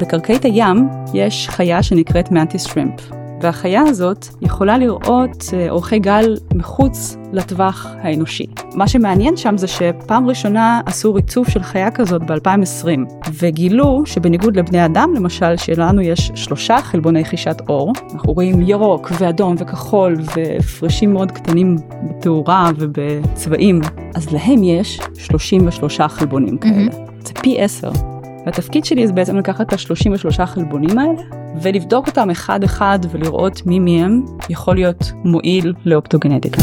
בקרקעית הים יש חיה שנקראת מנטיס שרימפ. והחיה הזאת יכולה לראות אה, אורכי גל מחוץ לטווח האנושי. מה שמעניין שם זה שפעם ראשונה עשו ריצוף של חיה כזאת ב-2020, וגילו שבניגוד לבני אדם למשל, שלנו יש שלושה חלבוני חישת אור, אנחנו רואים ירוק ואדום וכחול והפרשים מאוד קטנים בתאורה ובצבעים, אז להם יש 33 חלבונים כאלה. Mm-hmm. זה פי 10. והתפקיד שלי זה בעצם לקחת את ה-33 חלבונים האלה ולבדוק אותם אחד אחד ולראות מי מהם יכול להיות מועיל לאופטוגנטיקה.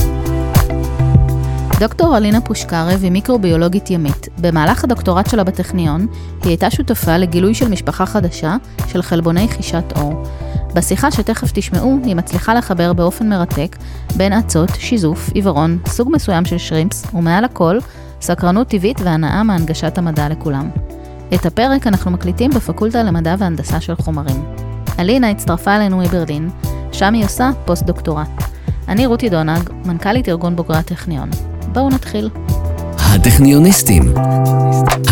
דוקטור אלינה פושקרב היא מיקרוביולוגית ימית. במהלך הדוקטורט שלה בטכניון, היא הייתה שותפה לגילוי של משפחה חדשה של חלבוני חישת אור. בשיחה שתכף תשמעו, היא מצליחה לחבר באופן מרתק בין אצות, שיזוף, עיוורון, סוג מסוים של שרימפס, ומעל הכל, סקרנות טבעית והנאה מהנגשת המדע לכולם. את הפרק אנחנו מקליטים בפקולטה למדע והנדסה של חומרים. אלינה הצטרפה אלינו מברלין, שם היא עושה פוסט-דוקטורט. אני רותי דונג, מנכ"לית ארגון בוגרי הטכניון. בואו נתחיל. הטכניוניסטים,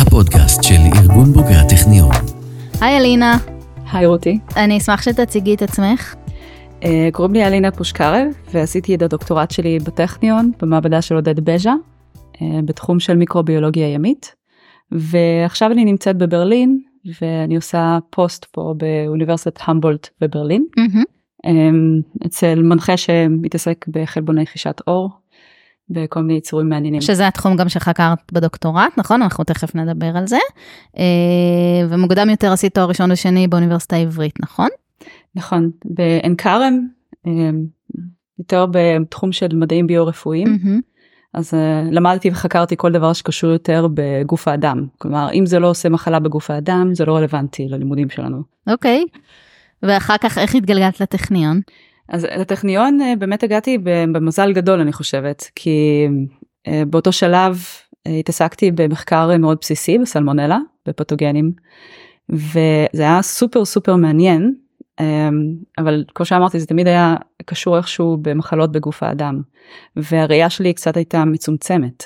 הפודקאסט של ארגון בוגרי הטכניון. היי אלינה. היי רותי. אני אשמח שתציגי את עצמך. אה, קוראים לי אלינה פושקרב, ועשיתי את הדוקטורט שלי בטכניון, במעבדה של עודד בז'ה, uh, בתחום של מיקרוביולוגיה ימית. ועכשיו אני נמצאת בברלין ואני עושה פוסט פה באוניברסיטת המבולט בברלין mm-hmm. אצל מנחה שמתעסק בחלבוני חישת אור וכל מיני יצורים מעניינים. שזה התחום גם שחקרת בדוקטורט, נכון? אנחנו תכף נדבר על זה. אה, ומוקדם יותר עשית תואר ראשון ושני באוניברסיטה העברית, נכון? נכון, בעין כרם, יותר בתחום של מדעים ביו-רפואיים. Mm-hmm. אז uh, למדתי וחקרתי כל דבר שקשור יותר בגוף האדם. כלומר, אם זה לא עושה מחלה בגוף האדם, זה לא רלוונטי ללימודים שלנו. אוקיי. Okay. ואחר כך, איך התגלגלת לטכניון? אז לטכניון uh, באמת הגעתי במזל גדול, אני חושבת, כי uh, באותו שלב uh, התעסקתי במחקר מאוד בסיסי בסלמונלה, בפתוגנים, וזה היה סופר סופר מעניין, אמ, אבל כמו שאמרתי זה תמיד היה קשור איכשהו במחלות בגוף האדם והראייה שלי קצת הייתה מצומצמת.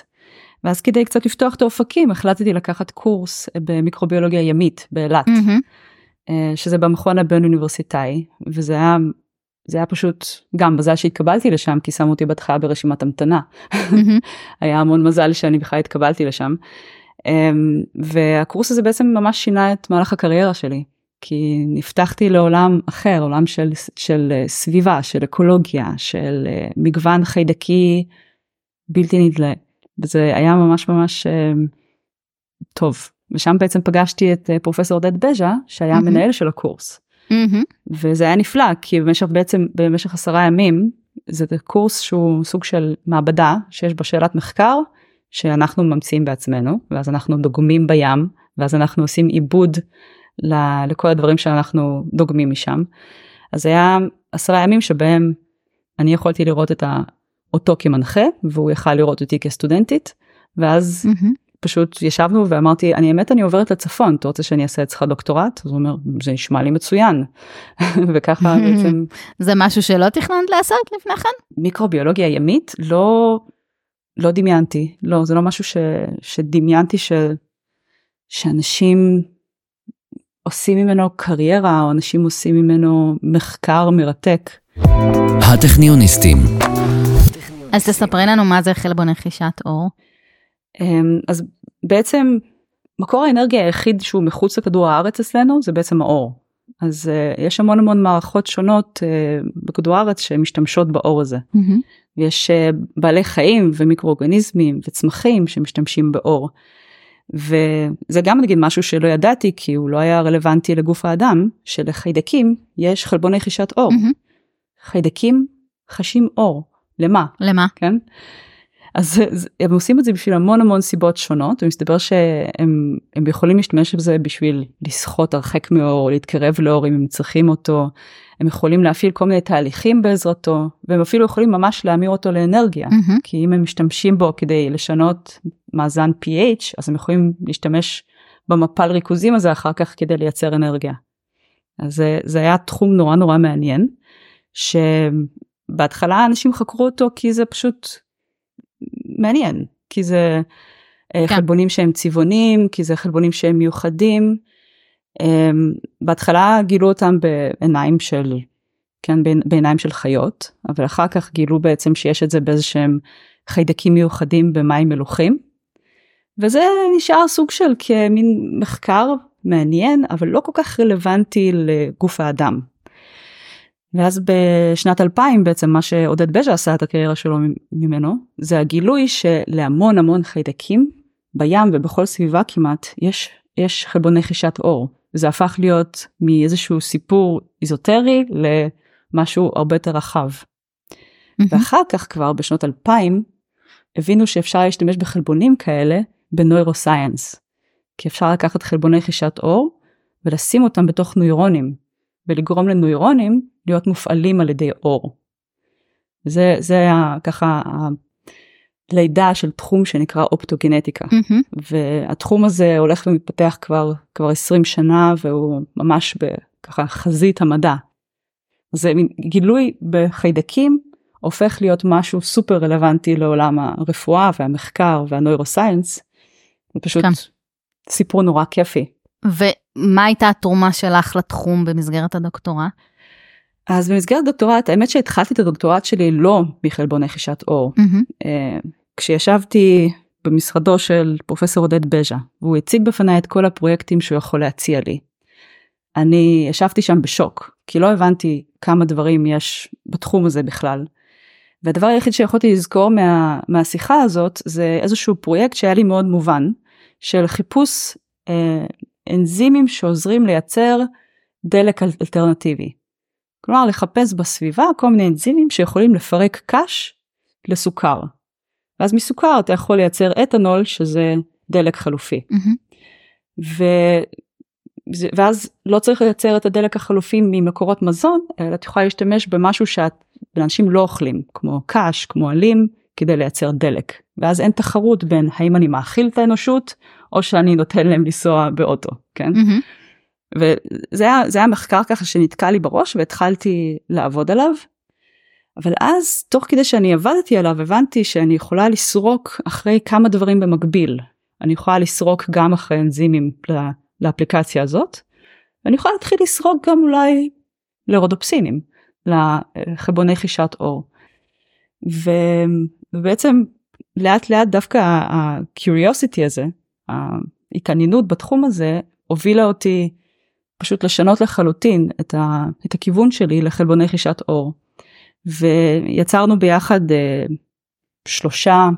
ואז כדי קצת לפתוח את האופקים החלטתי לקחת קורס במיקרוביולוגיה ימית באילת mm-hmm. שזה במכון הבין אוניברסיטאי וזה היה זה היה פשוט גם מזל שהתקבלתי לשם כי שמו אותי בהתחלה ברשימת המתנה mm-hmm. היה המון מזל שאני בכלל התקבלתי לשם אמ, והקורס הזה בעצם ממש שינה את מהלך הקריירה שלי. כי נפתחתי לעולם אחר, עולם של, של אה, סביבה, של אקולוגיה, של אה, מגוון חיידקי בלתי נדלה. וזה היה ממש ממש אה, טוב. ושם בעצם פגשתי את פרופסור עודד בז'ה, שהיה mm-hmm. מנהל של הקורס. Mm-hmm. וזה היה נפלא, כי במשך בעצם, במשך עשרה ימים, זה קורס שהוא סוג של מעבדה, שיש בה שאלת מחקר, שאנחנו ממציאים בעצמנו, ואז אנחנו דוגמים בים, ואז אנחנו עושים עיבוד לכל הדברים שאנחנו דוגמים משם. אז היה עשרה ימים שבהם אני יכולתי לראות את אותו כמנחה והוא יכל לראות אותי כסטודנטית ואז mm-hmm. פשוט ישבנו ואמרתי אני האמת אני עוברת לצפון אתה רוצה שאני אעשה אצלך דוקטורט? אז הוא אומר זה נשמע לי מצוין. וככה בעצם זה משהו שלא תכננת לעשות לפני כן? מיקרוביולוגיה ימית לא לא דמיינתי. לא זה לא משהו ש, שדמיינתי ש, שאנשים עושים ממנו קריירה, או אנשים עושים ממנו מחקר מרתק. הטכניוניסטים. אז תספרי לנו מה זה חלבון רכישת אור. אמ, אז בעצם מקור האנרגיה היחיד שהוא מחוץ לכדור הארץ אצלנו זה בעצם האור. אז uh, יש המון המון מערכות שונות uh, בכדור הארץ שמשתמשות באור הזה. Mm-hmm. יש uh, בעלי חיים ומיקרואורגניזמים וצמחים שמשתמשים באור. וזה גם נגיד משהו שלא ידעתי כי הוא לא היה רלוונטי לגוף האדם שלחיידקים יש חלבוני חישת אור. Mm-hmm. חיידקים חשים אור למה? למה? כן. אז הם עושים את זה בשביל המון המון סיבות שונות ומסתבר שהם יכולים להשתמש בזה בשביל לסחוט הרחק מאור להתקרב לאור אם הם צריכים אותו הם יכולים להפעיל כל מיני תהליכים בעזרתו והם אפילו יכולים ממש להמיר אותו לאנרגיה mm-hmm. כי אם הם משתמשים בו כדי לשנות מאזן pH אז הם יכולים להשתמש במפל ריכוזים הזה אחר כך כדי לייצר אנרגיה. אז זה, זה היה תחום נורא נורא מעניין שבהתחלה אנשים חקרו אותו כי זה פשוט מעניין כי זה אה, כן. חלבונים שהם צבעונים כי זה חלבונים שהם מיוחדים בהתחלה גילו אותם בעיניים של, כן, בעיניים של חיות, אבל אחר כך גילו בעצם שיש את זה באיזה שהם חיידקים מיוחדים במים מלוכים. וזה נשאר סוג של כמין מחקר מעניין, אבל לא כל כך רלוונטי לגוף האדם. ואז בשנת 2000 בעצם מה שעודד בז'ה עשה את הקריירה שלו ממנו, זה הגילוי שלהמון המון חיידקים בים ובכל סביבה כמעט יש, יש חלבוני חישת אור. זה הפך להיות מאיזשהו סיפור איזוטרי למשהו הרבה יותר רחב. Mm-hmm. ואחר כך כבר בשנות 2000 הבינו שאפשר להשתמש בחלבונים כאלה בנוירוסייאנס. כי אפשר לקחת חלבוני חישת אור ולשים אותם בתוך נוירונים ולגרום לנוירונים להיות מופעלים על ידי אור. זה, זה היה ככה הלידה של תחום שנקרא אופטוגנטיקה mm-hmm. והתחום הזה הולך ומתפתח כבר כבר 20 שנה והוא ממש בככה חזית המדע. זה גילוי בחיידקים הופך להיות משהו סופר רלוונטי לעולם הרפואה והמחקר והנוירוסייאנס. זה פשוט כן. סיפור נורא כיפי. ומה הייתה התרומה שלך לתחום במסגרת הדוקטורט? אז במסגרת דוקטורט האמת שהתחלתי את הדוקטורט שלי לא מחלבון חישת אור. Mm-hmm. כשישבתי במשרדו של פרופסור עודד בז'ה והוא הציג בפניי את כל הפרויקטים שהוא יכול להציע לי. אני ישבתי שם בשוק כי לא הבנתי כמה דברים יש בתחום הזה בכלל. והדבר היחיד שיכולתי לזכור מה, מהשיחה הזאת זה איזשהו פרויקט שהיה לי מאוד מובן של חיפוש אה, אנזימים שעוזרים לייצר דלק אלטרנטיבי. כלומר לחפש בסביבה כל מיני אנזימים שיכולים לפרק קש לסוכר. ואז מסוכר אתה יכול לייצר אתנול שזה דלק חלופי. Mm-hmm. ו... ואז לא צריך לייצר את הדלק החלופי ממקורות מזון אלא את יכולה להשתמש במשהו שאנשים לא אוכלים כמו קש כמו עלים כדי לייצר דלק ואז אין תחרות בין האם אני מאכיל את האנושות או שאני נותן להם לנסוע באוטו כן. Mm-hmm. וזה היה, היה מחקר ככה שנתקע לי בראש והתחלתי לעבוד עליו. אבל אז תוך כדי שאני עבדתי עליו הבנתי שאני יכולה לסרוק אחרי כמה דברים במקביל. אני יכולה לסרוק גם אחרי אנזימים לאפליקציה הזאת. ואני יכולה להתחיל לסרוק גם אולי לרודופסינים, לחלבוני חישת אור. ובעצם לאט לאט דווקא ה-curiosity הזה, ההתעניינות בתחום הזה, הובילה אותי פשוט לשנות לחלוטין את, ה, את הכיוון שלי לחלבוני חישת אור. ויצרנו ביחד אה, שלושה,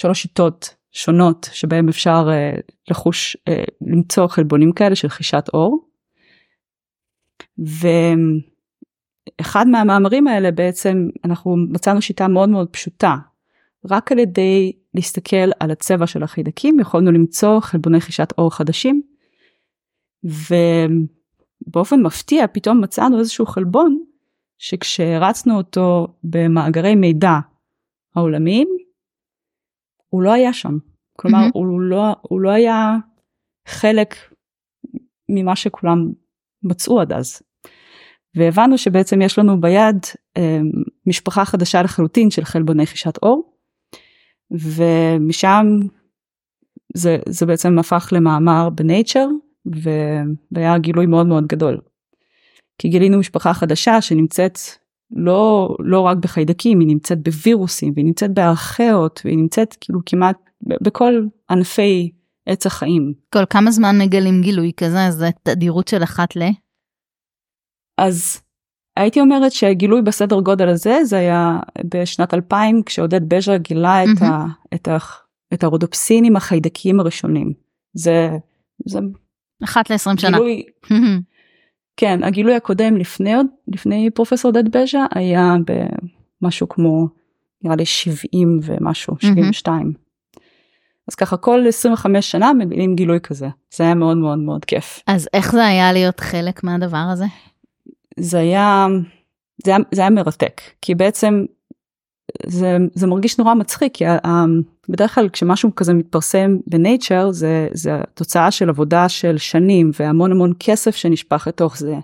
שלוש שיטות שונות שבהם אפשר אה, לחוש, אה, למצוא חלבונים כאלה של חישת אור. ואחד מהמאמרים האלה בעצם אנחנו מצאנו שיטה מאוד מאוד פשוטה. רק על ידי להסתכל על הצבע של החידקים יכולנו למצוא חלבוני חישת אור חדשים. ו... באופן מפתיע פתאום מצאנו איזשהו חלבון שכשהרצנו אותו במאגרי מידע העולמיים הוא לא היה שם. כלומר mm-hmm. הוא, לא, הוא לא היה חלק ממה שכולם מצאו עד אז. והבנו שבעצם יש לנו ביד אה, משפחה חדשה לחלוטין של חלבוני חישת אור ומשם זה, זה בעצם הפך למאמר בנייצ'ר והיה גילוי מאוד מאוד גדול. כי גילינו משפחה חדשה שנמצאת לא, לא רק בחיידקים, היא נמצאת בווירוסים, והיא נמצאת בארכאות, והיא נמצאת כאילו כמעט בכל ענפי עץ החיים. כל כמה זמן מגלים גילוי כזה? זה תדירות של אחת ל? אז הייתי אומרת שהגילוי בסדר גודל הזה זה היה בשנת 2000 כשעודד בז'ה גילה את, ה, את, ה, את הרודופסינים החיידקיים הראשונים. זה, זה אחת ל-20 שנה. גילוי, כן, הגילוי הקודם לפני עוד, לפני פרופסור דד בז'ה היה במשהו כמו נראה לי 70 ומשהו, 72. אז ככה כל 25 שנה מבינים גילוי כזה, זה היה מאוד מאוד מאוד כיף. אז איך זה היה להיות חלק מהדבר הזה? זה היה, זה היה, זה היה מרתק, כי בעצם זה, זה מרגיש נורא מצחיק, כי בדרך כלל כשמשהו כזה מתפרסם בנייצ'ר זה, זה התוצאה של עבודה של שנים והמון המון כסף שנשפך לתוך זה.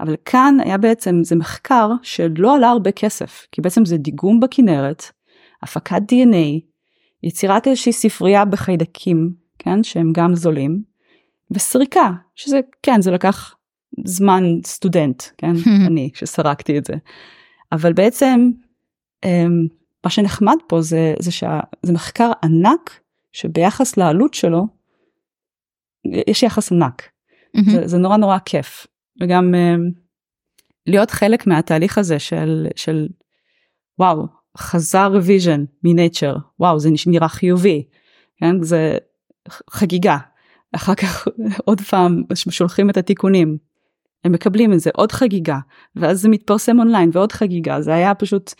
אבל כאן היה בעצם זה מחקר שלא עלה הרבה כסף כי בעצם זה דיגום בכנרת, הפקת dna, יצירת איזושהי ספרייה בחיידקים, כן, שהם גם זולים, וסריקה, שזה כן זה לקח זמן סטודנט, כן, אני שסרקתי את זה. אבל בעצם מה שנחמד פה זה, זה שזה מחקר ענק שביחס לעלות שלו יש יחס ענק. זה, זה נורא נורא כיף. וגם אמ, להיות חלק מהתהליך הזה של, של וואו, חזר revision מ Nature, וואו זה נראה חיובי, כן? זה חגיגה. אחר כך עוד פעם שולחים את התיקונים, הם מקבלים את זה עוד חגיגה ואז זה מתפרסם אונליין ועוד חגיגה זה היה פשוט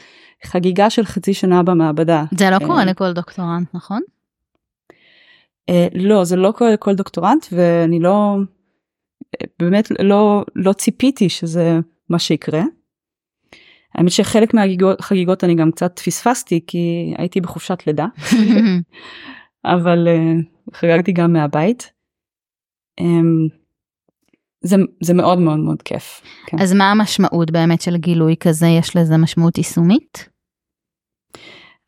חגיגה של חצי שנה במעבדה. זה לא קורה לכל דוקטורנט נכון? אה, לא זה לא קורה לכל דוקטורנט ואני לא באמת לא לא ציפיתי שזה מה שיקרה. האמת שחלק מהחגיגות אני גם קצת פספסתי כי הייתי בחופשת לידה אבל חגגתי גם מהבית. Um, זה, זה מאוד מאוד מאוד כיף. כן. אז מה המשמעות באמת של גילוי כזה יש לזה משמעות יישומית?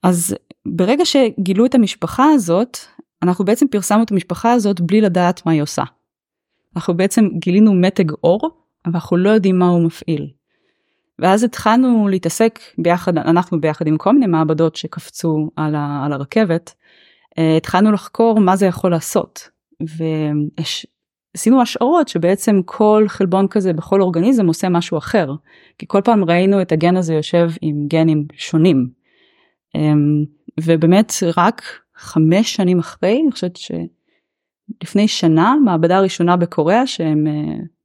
אז ברגע שגילו את המשפחה הזאת אנחנו בעצם פרסמנו את המשפחה הזאת בלי לדעת מה היא עושה. אנחנו בעצם גילינו מתג אור אבל אנחנו לא יודעים מה הוא מפעיל. ואז התחלנו להתעסק ביחד אנחנו ביחד עם כל מיני מעבדות שקפצו על, ה, על הרכבת אה, התחלנו לחקור מה זה יכול לעשות. ועשינו השערות שבעצם כל חלבון כזה בכל אורגניזם עושה משהו אחר כי כל פעם ראינו את הגן הזה יושב עם גנים שונים. אמ, ובאמת רק חמש שנים אחרי אני חושבת שלפני שנה מעבדה ראשונה בקוריאה שהם אה,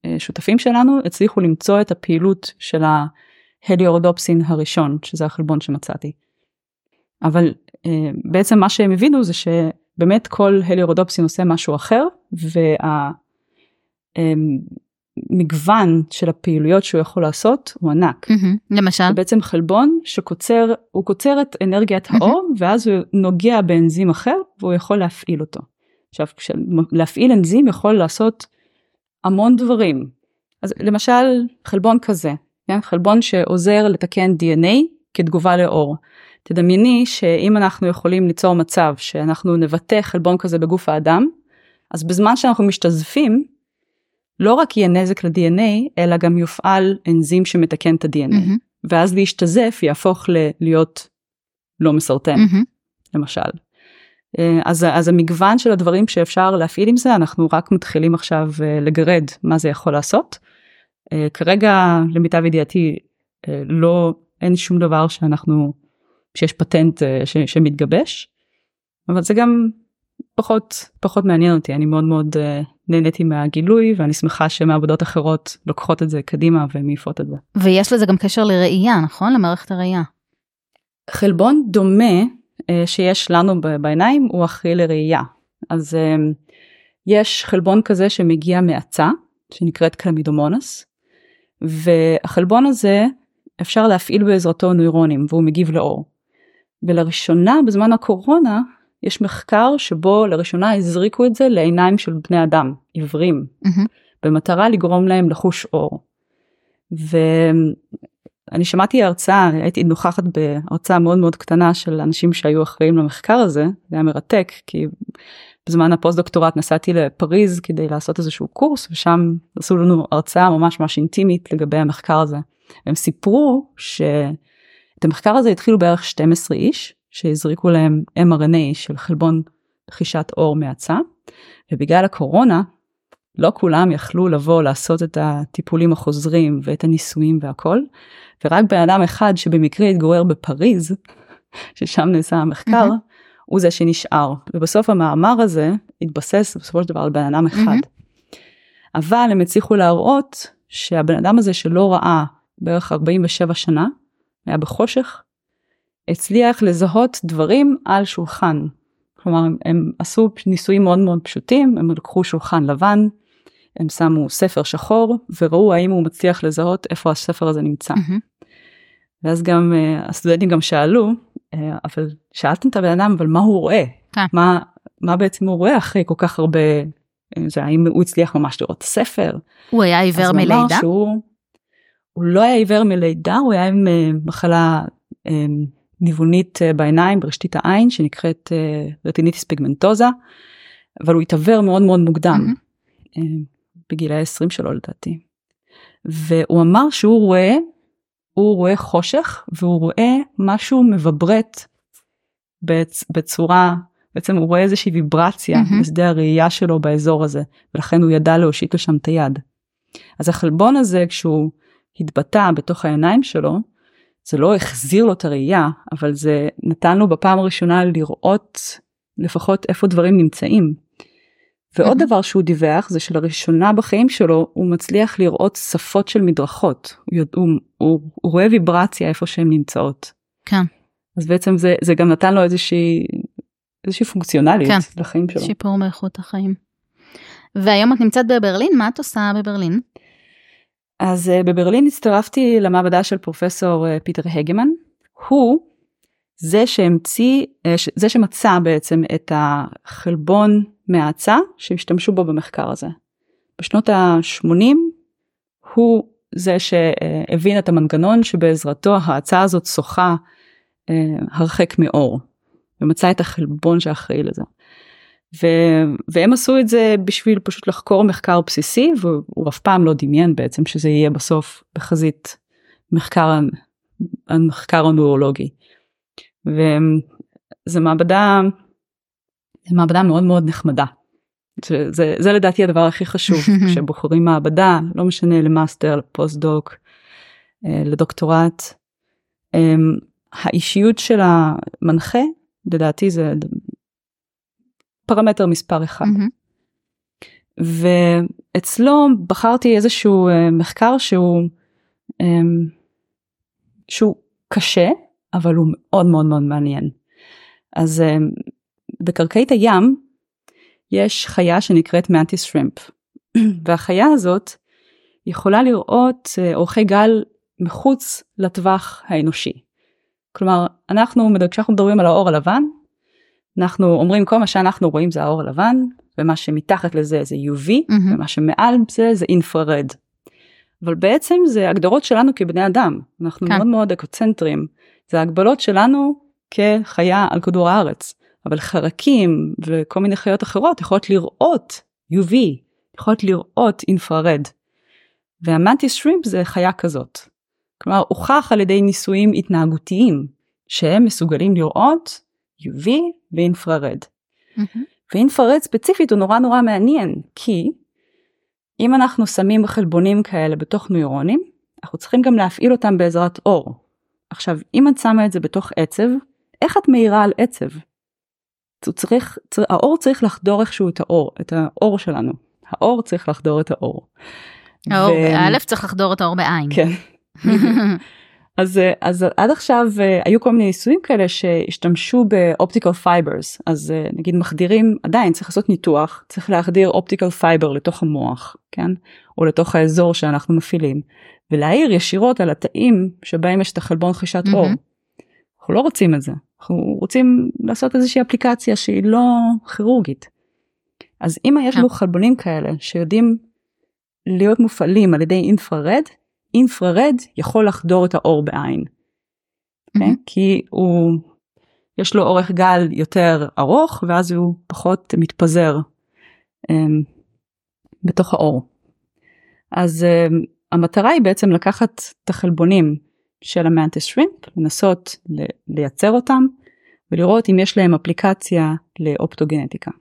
אה, שותפים שלנו הצליחו למצוא את הפעילות של ההליורדופסין הראשון שזה החלבון שמצאתי. אבל אה, בעצם מה שהם הבינו זה שבאמת כל הליורודופסין עושה משהו אחר והמגוון אמ, של הפעילויות שהוא יכול לעשות הוא ענק. למשל? זה בעצם חלבון שקוצר, הוא קוצר את אנרגיית האור ואז הוא נוגע באנזים אחר והוא יכול להפעיל אותו. עכשיו להפעיל אנזים יכול לעשות המון דברים. אז למשל חלבון כזה, כן? חלבון שעוזר לתקן DNA כתגובה לאור. תדמייני שאם אנחנו יכולים ליצור מצב שאנחנו נבטא חלבון כזה בגוף האדם, אז בזמן שאנחנו משתזפים, לא רק יהיה נזק ל-DNA, אלא גם יופעל אנזים שמתקן את ה-DNA. Mm-hmm. ואז להשתזף יהפוך ל- להיות לא מסרטן, mm-hmm. למשל. אה, אז, אז המגוון של הדברים שאפשר להפעיל עם זה, אנחנו רק מתחילים עכשיו אה, לגרד מה זה יכול לעשות. אה, כרגע, למיטב ידיעתי, לא, אין שום דבר שאנחנו שיש פטנט ש, שמתגבש. אבל זה גם פחות פחות מעניין אותי אני מאוד מאוד נהניתי מהגילוי ואני שמחה שמעבודות אחרות לוקחות את זה קדימה ומעיפות את זה. ויש לזה גם קשר לראייה נכון למערכת הראייה. חלבון דומה uh, שיש לנו בעיניים הוא אחראי לראייה אז uh, יש חלבון כזה שמגיע מעצה שנקראת קלמידומונס והחלבון הזה אפשר להפעיל בעזרתו נוירונים והוא מגיב לאור. ולראשונה בזמן הקורונה יש מחקר שבו לראשונה הזריקו את זה לעיניים של בני אדם עיוורים mm-hmm. במטרה לגרום להם לחוש אור. ואני שמעתי הרצאה הייתי נוכחת בהרצאה מאוד מאוד קטנה של אנשים שהיו אחראים למחקר הזה זה היה מרתק כי בזמן הפוסט דוקטורט נסעתי לפריז כדי לעשות איזשהו קורס ושם עשו לנו הרצאה ממש ממש אינטימית לגבי המחקר הזה. הם סיפרו ש... את המחקר הזה התחילו בערך 12 איש שהזריקו להם mRNA של חלבון חישת אור מהצע ובגלל הקורונה לא כולם יכלו לבוא לעשות את הטיפולים החוזרים ואת הניסויים והכל ורק בן אדם אחד שבמקרה התגורר בפריז ששם נעשה המחקר mm-hmm. הוא זה שנשאר ובסוף המאמר הזה התבסס בסופו של דבר על בן אדם אחד. Mm-hmm. אבל הם הצליחו להראות שהבן אדם הזה שלא ראה בערך 47 שנה היה בחושך, הצליח לזהות דברים על שולחן. כלומר הם, הם עשו ניסויים מאוד מאוד פשוטים, הם לקחו שולחן לבן, הם שמו ספר שחור וראו האם הוא מצליח לזהות איפה הספר הזה נמצא. Mm-hmm. ואז גם uh, הסטודנטים גם שאלו, uh, אבל שאלתם את הבן אדם אבל מה הוא רואה? Okay. כן. מה, מה בעצם הוא רואה אחרי כל כך הרבה, אה, זה, האם הוא הצליח ממש לראות ספר? הוא היה עיוור מלידה? שהוא, הוא לא היה עיוור מלידה, הוא היה עם uh, מחלה uh, ניוונית uh, בעיניים, ברשתית העין, שנקראת uh, רטיניטיס פיגמנטוזה, אבל הוא התעוור מאוד מאוד מוקדם. Mm-hmm. אה, בגילי 20 שלו לדעתי. והוא אמר שהוא רואה, הוא רואה חושך והוא רואה משהו מבברט בצ, בצורה, בעצם הוא רואה איזושהי ויברציה mm-hmm. בשדה הראייה שלו באזור הזה, ולכן הוא ידע להושיט לשם את היד. אז החלבון הזה כשהוא התבטא בתוך העיניים שלו, זה לא החזיר לו את הראייה, אבל זה נתן לו בפעם הראשונה לראות לפחות איפה דברים נמצאים. ועוד. דבר שהוא דיווח זה שלראשונה בחיים שלו הוא מצליח לראות שפות של מדרכות, הוא, הוא, הוא, הוא רואה ויברציה איפה שהן נמצאות. כן. אז בעצם זה, זה גם נתן לו איזושהי, איזושהי פונקציונליות כן. לחיים שלו. שיפור מאיכות החיים. והיום את נמצאת בברלין, מה את עושה בברלין? אז uh, בברלין הצטרפתי למעבדה של פרופסור uh, פיטר הגמן. הוא זה שהמציא, uh, זה שמצא בעצם את החלבון מהאצה שהשתמשו בו במחקר הזה. בשנות ה-80 הוא זה שהבין את המנגנון שבעזרתו האצה הזאת שוחה הרחק מאור ומצא את החלבון שאחראי לזה. ו... והם עשו את זה בשביל פשוט לחקור מחקר בסיסי והוא אף פעם לא דמיין בעצם שזה יהיה בסוף בחזית מחקר המחקר הנוירולוגי. וזה מעבדה זה מעבדה מאוד מאוד נחמדה. זה, זה לדעתי הדבר הכי חשוב כשבוחרים מעבדה לא משנה ל master לפוסט-דוק אה, לדוקטורט. אמ, האישיות של המנחה לדעתי זה פרמטר מספר אחד. Mm-hmm. ואצלו בחרתי איזשהו אה, מחקר שהוא אמ, שהוא קשה אבל הוא מאוד מאוד מאוד מעניין. אז um, בקרקעית הים יש חיה שנקראת מנטיס שרימפ והחיה הזאת יכולה לראות uh, אורכי גל מחוץ לטווח האנושי. כלומר אנחנו כשאנחנו מדברים על האור הלבן אנחנו אומרים כל מה שאנחנו רואים זה האור הלבן ומה שמתחת לזה זה UV mm-hmm. ומה שמעל זה זה אינפרד. אבל בעצם זה הגדרות שלנו כבני אדם אנחנו כן. מאוד מאוד אקוצנטרים זה הגבלות שלנו כחיה על כדור הארץ אבל חרקים וכל מיני חיות אחרות יכולות לראות UV יכולות לראות אינפרד. והמנטיס שרימפ זה חיה כזאת. כלומר הוכח על ידי ניסויים התנהגותיים שהם מסוגלים לראות UV ואינפרד. Mm-hmm. ואינפרד ספציפית הוא נורא נורא מעניין כי אם אנחנו שמים חלבונים כאלה בתוך נוירונים אנחנו צריכים גם להפעיל אותם בעזרת אור. עכשיו אם את שמה את זה בתוך עצב איך את מאירה על עצב? צריך, צריך, האור צריך לחדור איכשהו את העור, את העור שלנו. האור צריך לחדור את העור. האור, ו... א' צריך לחדור את העור בעין. כן. אז, אה, אז עד עכשיו אה, היו כל מיני ניסויים כאלה שהשתמשו ב optical fibers אז אה, נגיד מחדירים עדיין צריך לעשות ניתוח צריך להחדיר optical fiber לתוך המוח כן או לתוך האזור שאנחנו מפעילים ולהעיר ישירות על התאים שבהם יש את החלבון חישת mm-hmm. אור. אנחנו לא רוצים את זה אנחנו רוצים לעשות איזושהי אפליקציה שהיא לא כירורגית. אז אם יש לנו חלבונים כאלה שיודעים להיות מופעלים על ידי אינפרד אינפרד יכול לחדור את האור בעין. Mm-hmm. כי הוא יש לו אורך גל יותר ארוך ואז הוא פחות מתפזר um, בתוך האור. אז um, המטרה היא בעצם לקחת את החלבונים של המנטס שרימפ, לנסות לייצר אותם ולראות אם יש להם אפליקציה לאופטוגנטיקה.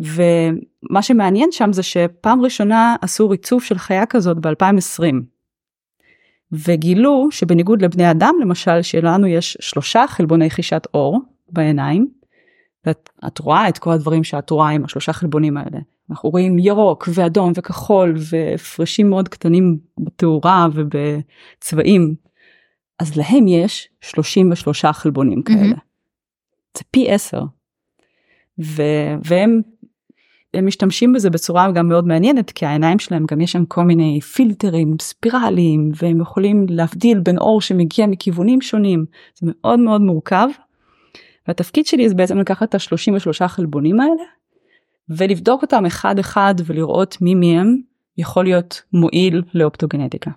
ומה שמעניין שם זה שפעם ראשונה עשו ריצוף של חיה כזאת ב-2020. וגילו שבניגוד לבני אדם למשל שלנו יש שלושה חלבוני חישת אור בעיניים. ואת רואה את כל הדברים שאת רואה עם השלושה חלבונים האלה. אנחנו רואים ירוק ואדום וכחול והפרשים מאוד קטנים בתאורה ובצבעים. אז להם יש 33 חלבונים כאלה. Mm-hmm. זה פי 10. ו- והם הם משתמשים בזה בצורה גם מאוד מעניינת כי העיניים שלהם גם יש שם כל מיני פילטרים ספירליים והם יכולים להבדיל בין אור שמגיע מכיוונים שונים זה מאוד מאוד מורכב. והתפקיד שלי זה בעצם לקחת את ה-33 חלבונים האלה ולבדוק אותם אחד אחד ולראות מי מהם יכול להיות מועיל לאופטוגנטיקה.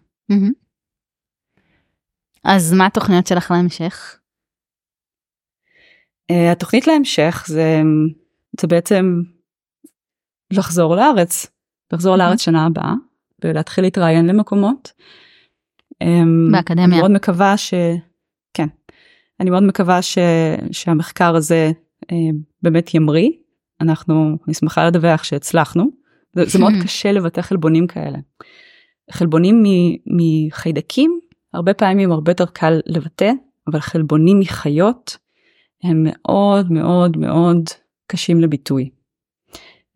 אז מה התוכניות שלך להמשך? Uh, התוכנית להמשך זה זה בעצם לחזור לארץ, לחזור לארץ שנה הבאה ולהתחיל להתראיין למקומות. אמ, באקדמיה. אני מאוד מקווה ש... כן. אני מאוד מקווה ש... שהמחקר הזה אה, באמת ימריא. אנחנו, אני שמחה לדווח שהצלחנו. זה, זה מאוד קשה לבטא חלבונים כאלה. חלבונים מ- מחיידקים הרבה פעמים הרבה יותר קל לבטא, אבל חלבונים מחיות הם מאוד מאוד מאוד קשים לביטוי.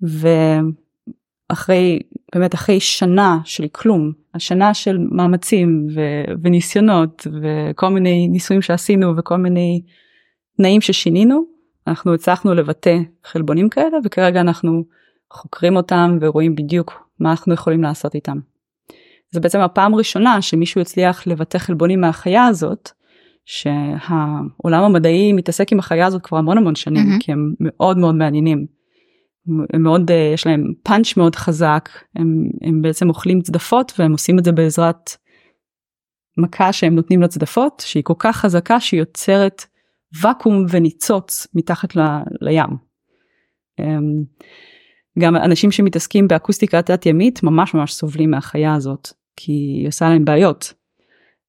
ואחרי באמת אחרי שנה של כלום, השנה של מאמצים ו- וניסיונות וכל מיני ניסויים שעשינו וכל מיני תנאים ששינינו, אנחנו הצלחנו לבטא חלבונים כאלה וכרגע אנחנו חוקרים אותם ורואים בדיוק מה אנחנו יכולים לעשות איתם. זה בעצם הפעם הראשונה שמישהו הצליח לבטא חלבונים מהחיה הזאת, שהעולם המדעי מתעסק עם החיה הזאת כבר המון המון שנים, מהמם. כי הם מאוד מאוד מעניינים. הם מאוד, אה, יש להם פאנץ' מאוד חזק, הם, הם בעצם אוכלים צדפות והם עושים את זה בעזרת מכה שהם נותנים לצדפות, שהיא כל כך חזקה שהיא יוצרת ואקום וניצוץ מתחת ל, לים. אמ, גם אנשים שמתעסקים באקוסטיקה תת ימית ממש ממש סובלים מהחיה הזאת כי היא עושה להם בעיות.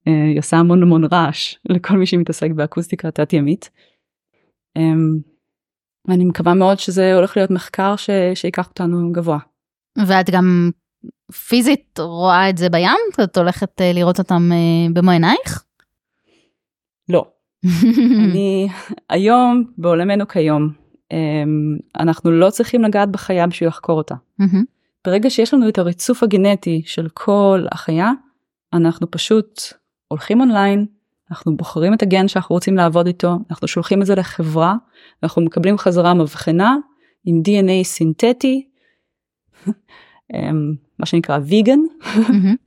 אה, היא עושה המון המון רעש לכל מי שמתעסק באקוסטיקה תת ימית. ואני מקווה מאוד שזה הולך להיות מחקר ש... שיקח אותנו גבוה. ואת גם פיזית רואה את זה בים? את הולכת אה, לראות אותם אה, במו עינייך? לא. אני היום בעולמנו כיום אמ, אנחנו לא צריכים לגעת בחיה בשביל לחקור אותה. ברגע שיש לנו את הריצוף הגנטי של כל החיה, אנחנו פשוט הולכים אונליין, אנחנו בוחרים את הגן שאנחנו רוצים לעבוד איתו, אנחנו שולחים את זה לחברה, אנחנו מקבלים חזרה מבחנה עם DNA סינתטי, אמ, מה שנקרא ויגן.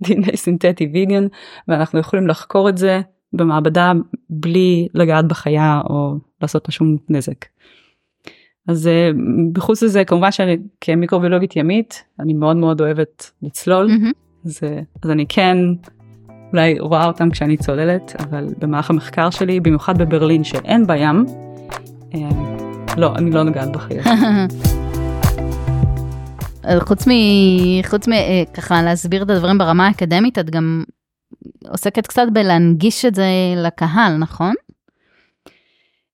DNA סינתטי ויגן, ואנחנו יכולים לחקור את זה במעבדה בלי לגעת בחיה או לעשות לה שום נזק. אז אה, בחוץ לזה כמובן שאני כמיקרוביולוגית ימית אני מאוד מאוד אוהבת לצלול מהמם. אז, אה, אז אני כן אולי רואה אותם כשאני צוללת אבל במהלך המחקר שלי במיוחד בברלין שאין בים אה, לא אני לא נוגעת בחיות. חוץ מ... חוץ מ... אה, ככה להסביר את הדברים ברמה האקדמית, את גם עוסקת קצת בלהנגיש את זה לקהל, נכון?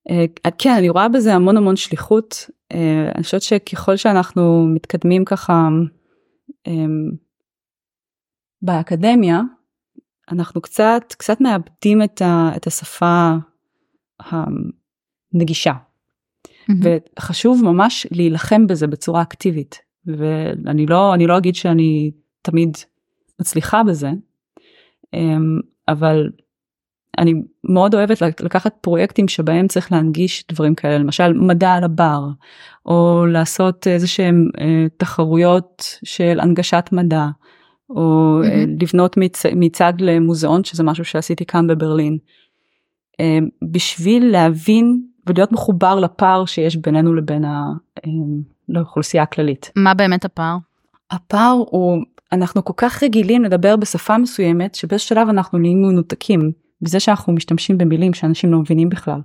אה, כן אני רואה בזה המון המון שליחות אני חושבת שככל שאנחנו מתקדמים ככה באקדמיה אנחנו קצת קצת מאבדים את, ה, את השפה הנגישה. וחשוב ממש להילחם בזה בצורה אקטיבית. ואני לא אני לא אגיד שאני תמיד מצליחה בזה אמ, אבל אני מאוד אוהבת לק- לקחת פרויקטים שבהם צריך להנגיש דברים כאלה. למשל מדע על הבר או לעשות איזה שהם אה, תחרויות של הנגשת מדע או אה. לבנות מצ, מצד למוזיאון שזה משהו שעשיתי כאן בברלין אה, בשביל להבין ולהיות מחובר לפער שיש בינינו לבין ה, אה, לאוכלוסייה הכללית. מה באמת הפער? הפער הוא אנחנו כל כך רגילים לדבר בשפה מסוימת שבאיזשהו שלב אנחנו נהיים מנותקים בזה שאנחנו משתמשים במילים שאנשים לא מבינים בכלל.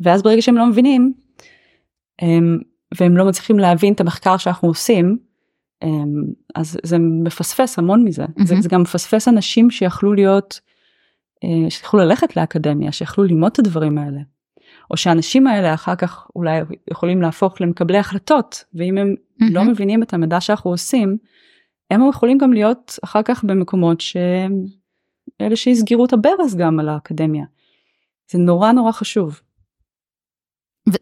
ואז ברגע שהם לא מבינים הם, והם לא מצליחים להבין את המחקר שאנחנו עושים אז זה מפספס המון מזה זה, מהמם. זה גם מפספס אנשים שיכלו להיות אה, שיכלו ללכת לאקדמיה שיכלו ללמוד את הדברים האלה. או שהאנשים האלה אחר כך אולי יכולים להפוך למקבלי החלטות ואם הם לא מהמם. מבינים את המידע שאנחנו עושים, הם יכולים גם להיות אחר כך במקומות שהם אלה שיסגרו את הברז גם על האקדמיה. זה נורא נורא חשוב.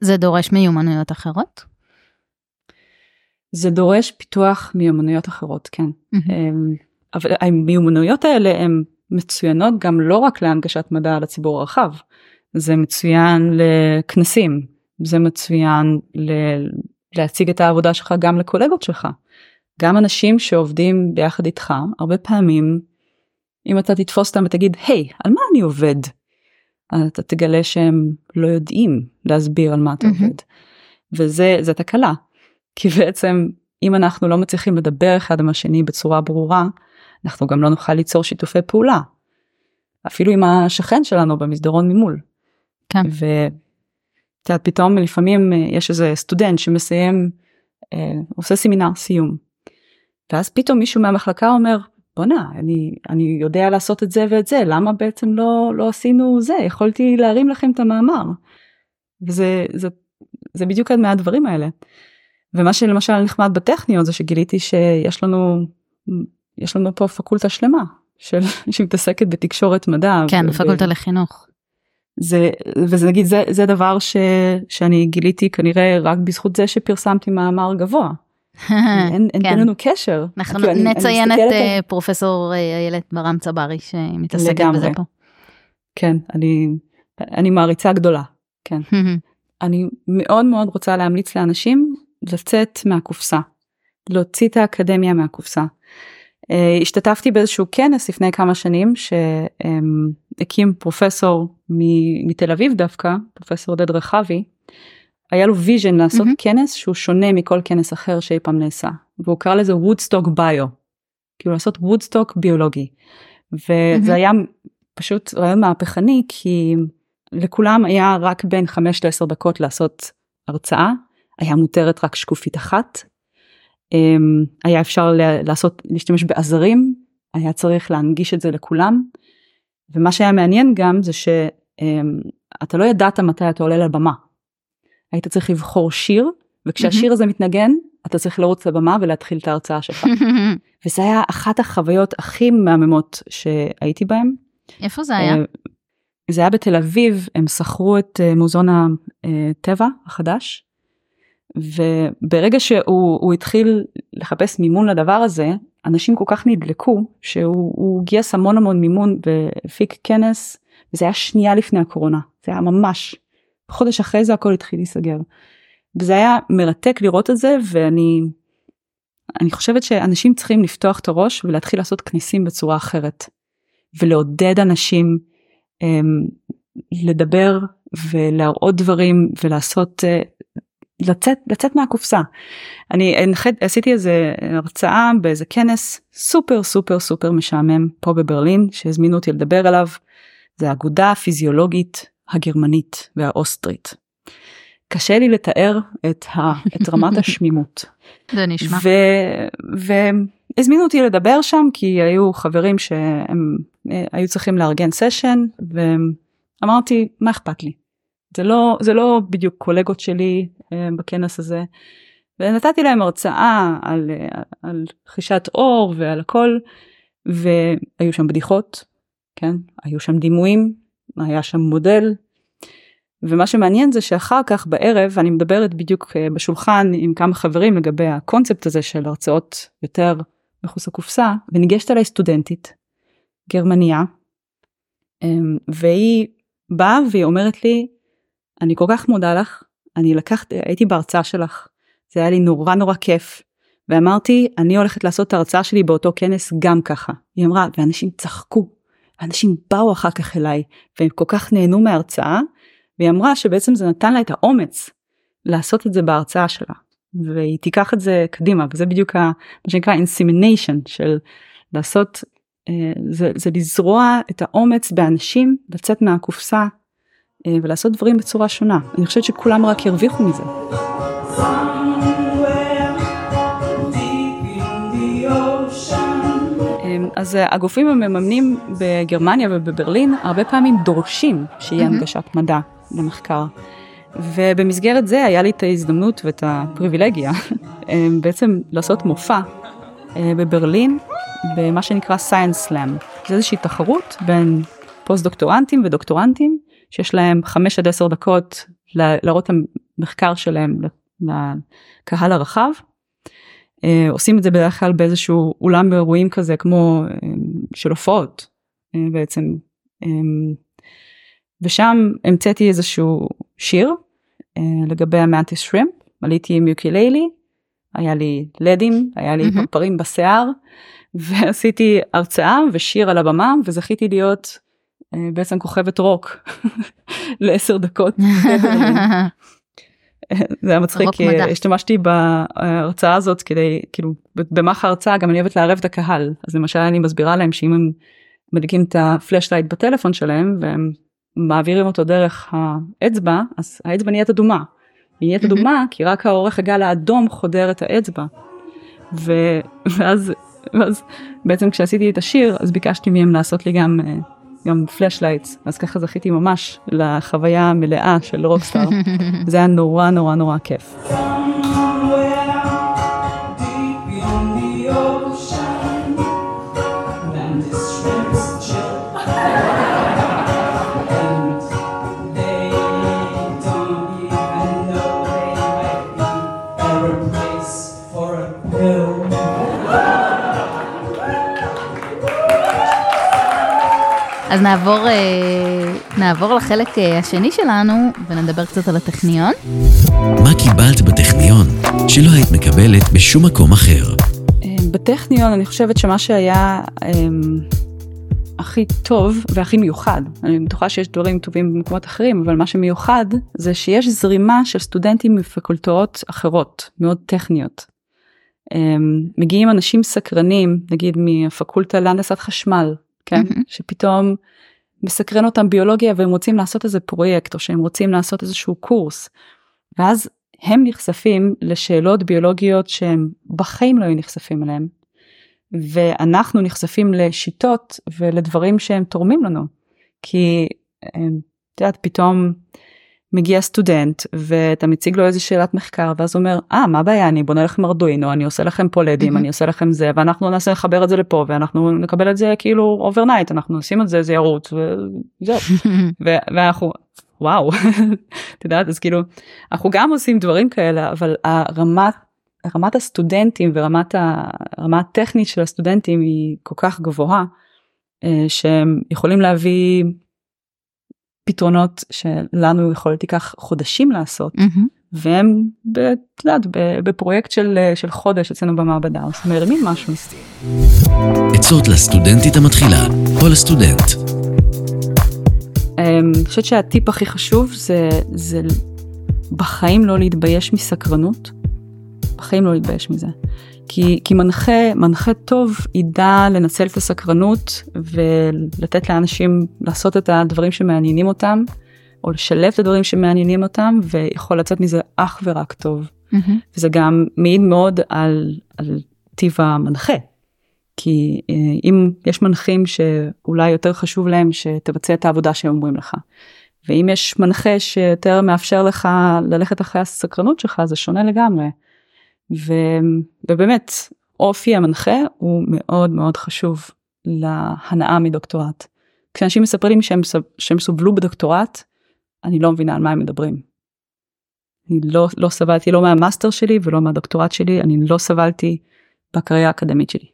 זה דורש מיומנויות אחרות? זה דורש פיתוח מיומנויות אחרות, כן. אמ, אבל המיומנויות האלה הן מצוינות גם לא רק להנגשת מדע לציבור הרחב, זה מצוין לכנסים, זה מצוין ל- להציג את העבודה שלך גם לקולגות שלך. גם אנשים שעובדים ביחד איתך, הרבה פעמים, אם אתה תתפוס אותם ותגיד, היי, על מה אני עובד? אתה תגלה שהם לא יודעים להסביר על מה אתה מהמם. עובד. וזה זה תקלה. כי בעצם אם אנחנו לא מצליחים לדבר אחד עם השני בצורה ברורה, אנחנו גם לא נוכל ליצור שיתופי פעולה. אפילו עם השכן שלנו במסדרון ממול. כן. ואת יודעת, פתאום לפעמים אה, יש איזה סטודנט שמסיים אה, עושה סמינר סיום. ואז פתאום מישהו מהמחלקה אומר בואנה אני אני יודע לעשות את זה ואת זה למה בעצם לא לא עשינו זה יכולתי להרים לכם את המאמר. וזה זה, זה בדיוק אחד מהדברים האלה. ומה שלמשל נחמד בטכניון זה שגיליתי שיש לנו יש לנו פה פקולטה שלמה של שמתעסקת בתקשורת מדע. כן, ו- פקולטה לחינוך. זה וזה נגיד זה זה דבר ש, שאני גיליתי כנראה רק בזכות זה שפרסמתי מאמר גבוה. אין, אין כן. בינינו קשר. אנחנו כאילו, אני- אני נציין את על- אה, פרופסור אה, איילת ברם צברי שמתעסקת. בזה פה. כן אני אני מעריצה גדולה כן אני מאוד מאוד רוצה להמליץ לאנשים לצאת מהקופסה להוציא את האקדמיה מהקופסה. אה, השתתפתי באיזשהו כנס לפני כמה שנים שהקים פרופסור מתל אביב דווקא פרופסור עודד רחבי. היה לו vision לעשות מהמם. כנס שהוא שונה מכל כנס אחר שאי פעם נעשה והוא קרא לזה וודסטוק ביו. כאילו לעשות וודסטוק ביולוגי. וזה היה פשוט רעיון מהפכני כי לכולם היה רק בין 5 ל-10 דקות לעשות הרצאה היה מותרת רק שקופית אחת. אמ, היה אפשר לעשות להשתמש בעזרים היה צריך להנגיש את זה לכולם. ומה שהיה מעניין גם זה שאתה לא ידעת מתי אתה עולה לבמה. היית צריך לבחור שיר וכשהשיר הזה מתנגן אתה צריך לרוץ לבמה ולהתחיל את ההרצאה שלך. וזה היה אחת החוויות הכי מהממות שהייתי בהם. איפה זה היה? אה, זה היה בתל אביב, הם שכרו את אה, מוזיאון הטבע החדש, וברגע שהוא הוא התחיל לחפש מימון לדבר הזה, אנשים כל כך נדלקו שהוא הוא גייס המון המון מימון והפיק כנס, וזה היה שנייה לפני הקורונה, זה היה ממש, חודש אחרי זה הכל התחיל להיסגר. וזה היה מרתק לראות את זה ואני אני חושבת שאנשים צריכים לפתוח את הראש ולהתחיל לעשות כניסים בצורה אחרת. ולעודד אנשים um, לדבר ולהראות דברים ולעשות uh, לצאת לצאת מהקופסה. אני הנחת, עשיתי איזה הרצאה באיזה כנס סופר סופר סופר משעמם פה בברלין שהזמינו אותי לדבר עליו. זה האגודה הפיזיולוגית הגרמנית והאוסטרית. קשה לי לתאר את, ה, את רמת השמימות. זה נשמע. והזמינו אותי לדבר שם כי היו חברים שהם אה, היו צריכים לארגן סשן ואמרתי מה אכפת לי. זה לא זה לא בדיוק קולגות שלי אה, בכנס הזה. ונתתי להם הרצאה על, אה, על חישת אור ועל הכל והיו שם בדיחות כן היו שם דימויים היה שם מודל ומה שמעניין זה שאחר כך בערב אני מדברת בדיוק אה, בשולחן עם כמה חברים לגבי הקונספט הזה של הרצאות יותר מחוץ לקופסה וניגשת אליי סטודנטית גרמניה והיא באה והיא אומרת לי אני כל כך מודה לך אני לקחת הייתי בהרצאה שלך זה היה לי נורא נורא כיף ואמרתי אני הולכת לעשות את ההרצאה שלי באותו כנס גם ככה. היא אמרה ואנשים צחקו אנשים באו אחר כך אליי והם כל כך נהנו מההרצאה והיא אמרה שבעצם זה נתן לה את האומץ לעשות את זה בהרצאה שלה. והיא תיקח את זה קדימה וזה בדיוק ה, מה שנקרא insemination של לעשות אה, זה, זה לזרוע את האומץ באנשים לצאת מהקופסה ולעשות דברים בצורה שונה אני חושבת שכולם רק ירוויחו מזה. אמ, אז אה, הגופים המממנים בגרמניה ובברלין הרבה פעמים דורשים שיהיה מהמם. הנגשת מדע למחקר. ובמסגרת זה היה לי את ההזדמנות ואת הפריבילגיה אמ, בעצם לעשות מופע אה, בברלין במה שנקרא science slam. זה איזושהי תחרות בין פוסט דוקטורנטים ודוקטורנטים שיש להם 5 עד 10 דקות לה- להראות את המחקר שלהם לקהל הרחב. אה, עושים את זה בדרך כלל באיזשהו אולם אירועים כזה כמו אה, של הופעות אה, בעצם. ושם המצאתי איזשהו שיר לגבי המנטיס שרימפ, עליתי עם יוקיללי, היה לי לדים, היה לי. פרפרים בשיער, ועשיתי הרצאה ושיר על הבמה וזכיתי להיות בעצם כוכבת רוק לעשר דקות. זה היה מצחיק כי מדע. השתמשתי בהרצאה הזאת כדי כאילו במהלך ההרצאה גם אני אוהבת לערב את הקהל אז למשל אני מסבירה להם שאם הם מדליקים את ה flashlight בטלפון שלהם והם מעבירים אותו דרך האצבע אז האצבע נהיית אדומה נהיית אדומה כי רק האורך הגל האדום חודר את האצבע. ו... ואז, ואז בעצם כשעשיתי את השיר אז ביקשתי מהם לעשות לי גם אה, גם flashlights אז ככה זכיתי ממש לחוויה המלאה של rockstar זה היה נורא נורא נורא כיף. נעבור, אה, נעבור לחלק אה, השני שלנו ונדבר קצת על הטכניון. מה קיבלת בטכניון שלא היית מקבלת בשום מקום אחר? אה, בטכניון אני חושבת שמה שהיה הכי טוב והכי מיוחד, אני בטוחה שיש דברים טובים במקומות אחרים, אבל מה שמיוחד זה שיש זרימה של סטודנטים מפקולטות אחרות, מאוד טכניות. מגיעים אנשים סקרנים, נגיד מהפקולטה להנדסת חשמל, כן? מהמ. שפתאום מסקרן אותם ביולוגיה והם רוצים לעשות איזה פרויקט או שהם רוצים לעשות איזשהו קורס. ואז הם נחשפים לשאלות ביולוגיות שהם בחיים לא היו נחשפים אליהם. ואנחנו נחשפים לשיטות ולדברים שהם תורמים לנו. כי את יודעת פתאום מגיע סטודנט ואתה מציג לו איזה שאלת מחקר ואז הוא אומר אה מה הבעיה? אני בונה לכם ארדואינו אני עושה לכם פה לדים אני עושה לכם זה ואנחנו נעשה לחבר את זה לפה ואנחנו נקבל את זה כאילו overnight אנחנו נשים את זה זה ירוץ וזהו. ואנחנו וואו. את יודעת אז כאילו אנחנו גם עושים דברים כאלה אבל הרמת רמת הסטודנטים ורמת הרמה הטכנית של הסטודנטים היא כל כך גבוהה אה, שהם יכולים להביא פתרונות שלנו יכול להיות ייקח חודשים לעשות mm-hmm. והם את יודעת, בפרויקט של, של חודש אצלנו במעבדה אז מרימים משהו. עצות לסטודנטית המתחילה או לסטודנט. אמ, אני חושבת שהטיפ הכי חשוב זה, זה בחיים לא להתבייש מסקרנות. בחיים לא להתבייש מזה. כי, כי מנחה, מנחה טוב ידע לנצל את הסקרנות ולתת לאנשים לעשות את הדברים שמעניינים אותם, או לשלב את הדברים שמעניינים אותם, ויכול לצאת מזה אך ורק טוב. Mm-hmm. וזה גם מעיד מאוד על, על טיב המנחה. כי אה, אם יש מנחים שאולי יותר חשוב להם שתבצע את העבודה שהם אומרים לך. ואם יש מנחה שיותר מאפשר לך ללכת אחרי הסקרנות שלך זה שונה לגמרי. ו, ובאמת אופי המנחה הוא מאוד מאוד חשוב להנאה מדוקטורט. כשאנשים מספרים שהם, שהם סובלו בדוקטורט, אני לא מבינה על מה הם מדברים. אני לא, לא סבלתי לא מהמאסטר שלי ולא מהדוקטורט שלי, אני לא סבלתי בקריירה האקדמית שלי.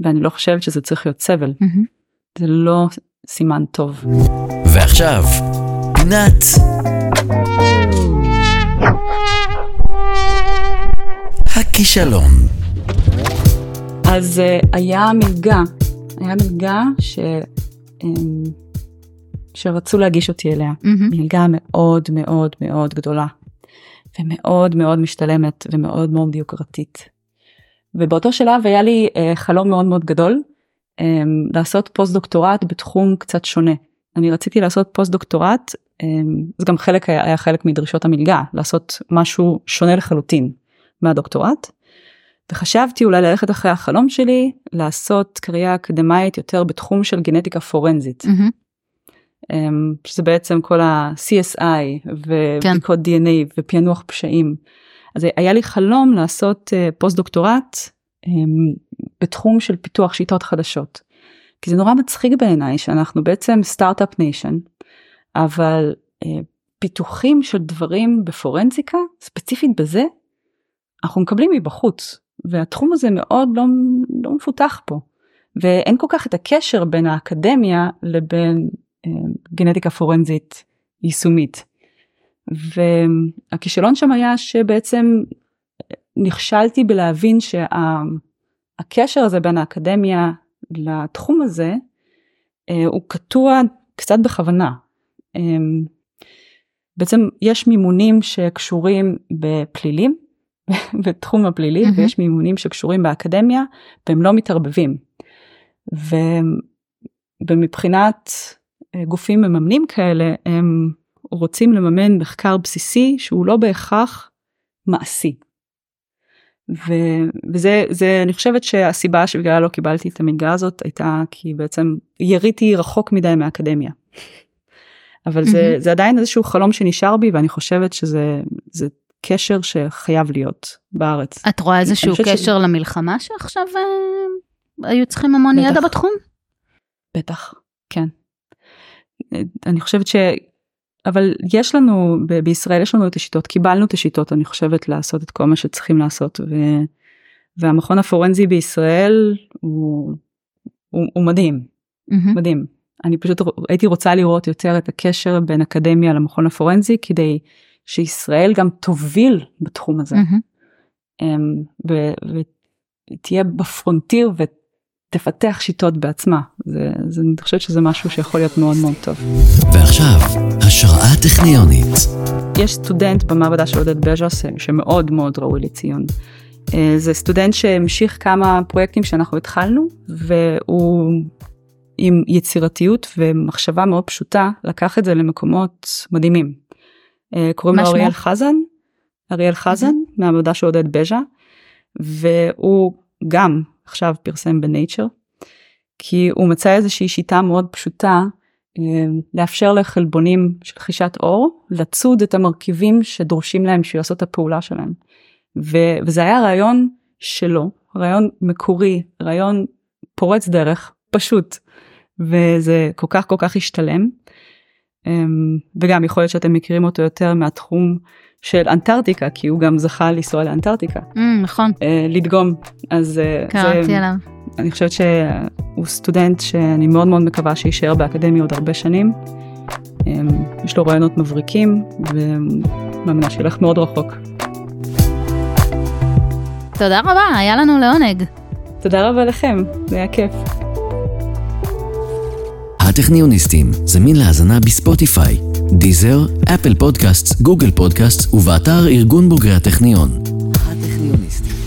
ואני לא חושבת שזה צריך להיות סבל. Mm-hmm. זה לא סימן טוב. ועכשיו, פינת הכישלון. אז uh, היה מלגה, היה מלגה ש, um, שרצו להגיש אותי אליה, mm-hmm. מלגה מאוד מאוד מאוד גדולה, ומאוד מאוד משתלמת ומאוד מאוד יוקרתית. ובאותו שלב היה לי uh, חלום מאוד מאוד גדול um, לעשות פוסט דוקטורט בתחום קצת שונה. אני רציתי לעשות פוסט דוקטורט, um, זה גם חלק היה, היה חלק מדרישות המלגה, לעשות משהו שונה לחלוטין. מהדוקטורט. וחשבתי אולי ללכת אחרי החלום שלי לעשות קריירה אקדמאית יותר בתחום של גנטיקה פורנזית. Mm-hmm. שזה בעצם כל ה-CSI ובדיקות כן. DNA ופענוח פשעים. אז היה לי חלום לעשות אה, פוסט דוקטורט אמ, בתחום של פיתוח שיטות חדשות. כי זה נורא מצחיק בעיניי שאנחנו בעצם Start-Up Nation, אבל אה, פיתוחים של דברים בפורנזיקה, ספציפית בזה, אנחנו מקבלים מבחוץ והתחום הזה מאוד לא, לא מפותח פה ואין כל כך את הקשר בין האקדמיה לבין אה, גנטיקה פורנזית יישומית. והכישלון שם היה שבעצם נכשלתי בלהבין שהקשר הזה בין האקדמיה לתחום הזה אה, הוא קטוע קצת בכוונה. אה, בעצם יש מימונים שקשורים בפלילים בתחום הפלילי mm-hmm. ויש מימונים שקשורים באקדמיה והם לא מתערבבים. ומבחינת אה, גופים מממנים כאלה הם רוצים לממן מחקר בסיסי שהוא לא בהכרח מעשי. ו, וזה זה אני חושבת שהסיבה שבגללה לא קיבלתי את המלגה הזאת הייתה כי בעצם יריתי רחוק מדי מהאקדמיה. אבל זה, זה עדיין איזשהו חלום שנשאר בי ואני חושבת שזה זה קשר שחייב להיות בארץ. את רואה איזשהו קשר ש... למלחמה שעכשיו אה, היו צריכים המון בטח. ידע בתחום? בטח, כן. אני חושבת ש... אבל יש לנו ב- בישראל יש לנו את השיטות קיבלנו את השיטות אני חושבת לעשות את כל מה שצריכים לעשות ו... והמכון הפורנזי בישראל הוא, הוא, הוא מדהים mm-hmm. מדהים אני פשוט הייתי רוצה לראות יותר את הקשר בין אקדמיה למכון הפורנזי כדי שישראל גם תוביל בתחום הזה mm-hmm. ותהיה בפרונטיר ותפתח שיטות בעצמה זה, זה אני חושבת שזה משהו שיכול להיות מאוד מאוד טוב. ועכשיו השראה טכניונית. יש סטודנט במעבדה של עודד בז'וס שמאוד מאוד ראוי לציון. אה, זה סטודנט שהמשיך כמה פרויקטים שאנחנו התחלנו והוא עם יצירתיות ומחשבה מאוד פשוטה לקח את זה למקומות מדהימים. אה, קוראים לו אריאל חזן, אריאל חזן מהעבודה של עודד בז'ה והוא גם עכשיו פרסם בנייצ'ר כי הוא מצא איזושהי שיטה מאוד פשוטה אה, לאפשר לחלבונים של חישת אור לצוד את המרכיבים שדורשים להם בשביל לעשות את הפעולה שלהם. ו- וזה היה רעיון שלו, רעיון מקורי, רעיון פורץ דרך, פשוט. וזה כל כך כל כך השתלם. אמ, וגם יכול להיות שאתם מכירים אותו יותר מהתחום של אנטארקטיקה כי הוא גם זכה לנסוע לאנטארקטיקה. Mm, נכון. אה, לדגום אז אה, קראתי עליו. אני חושבת שהוא סטודנט שאני מאוד מאוד מקווה שיישאר באקדמיה עוד הרבה שנים. אמ, יש לו רעיונות מבריקים ומאמינה שילך מאוד רחוק. תודה רבה, היה לנו לעונג. תודה רבה לכם, זה היה כיף. הטכניוניסטים, זמין להאזנה בספוטיפיי, דיזר, אפל פודקאסט, גוגל פודקאסט ובאתר ארגון בוגרי הטכניון. הטכניוניסטים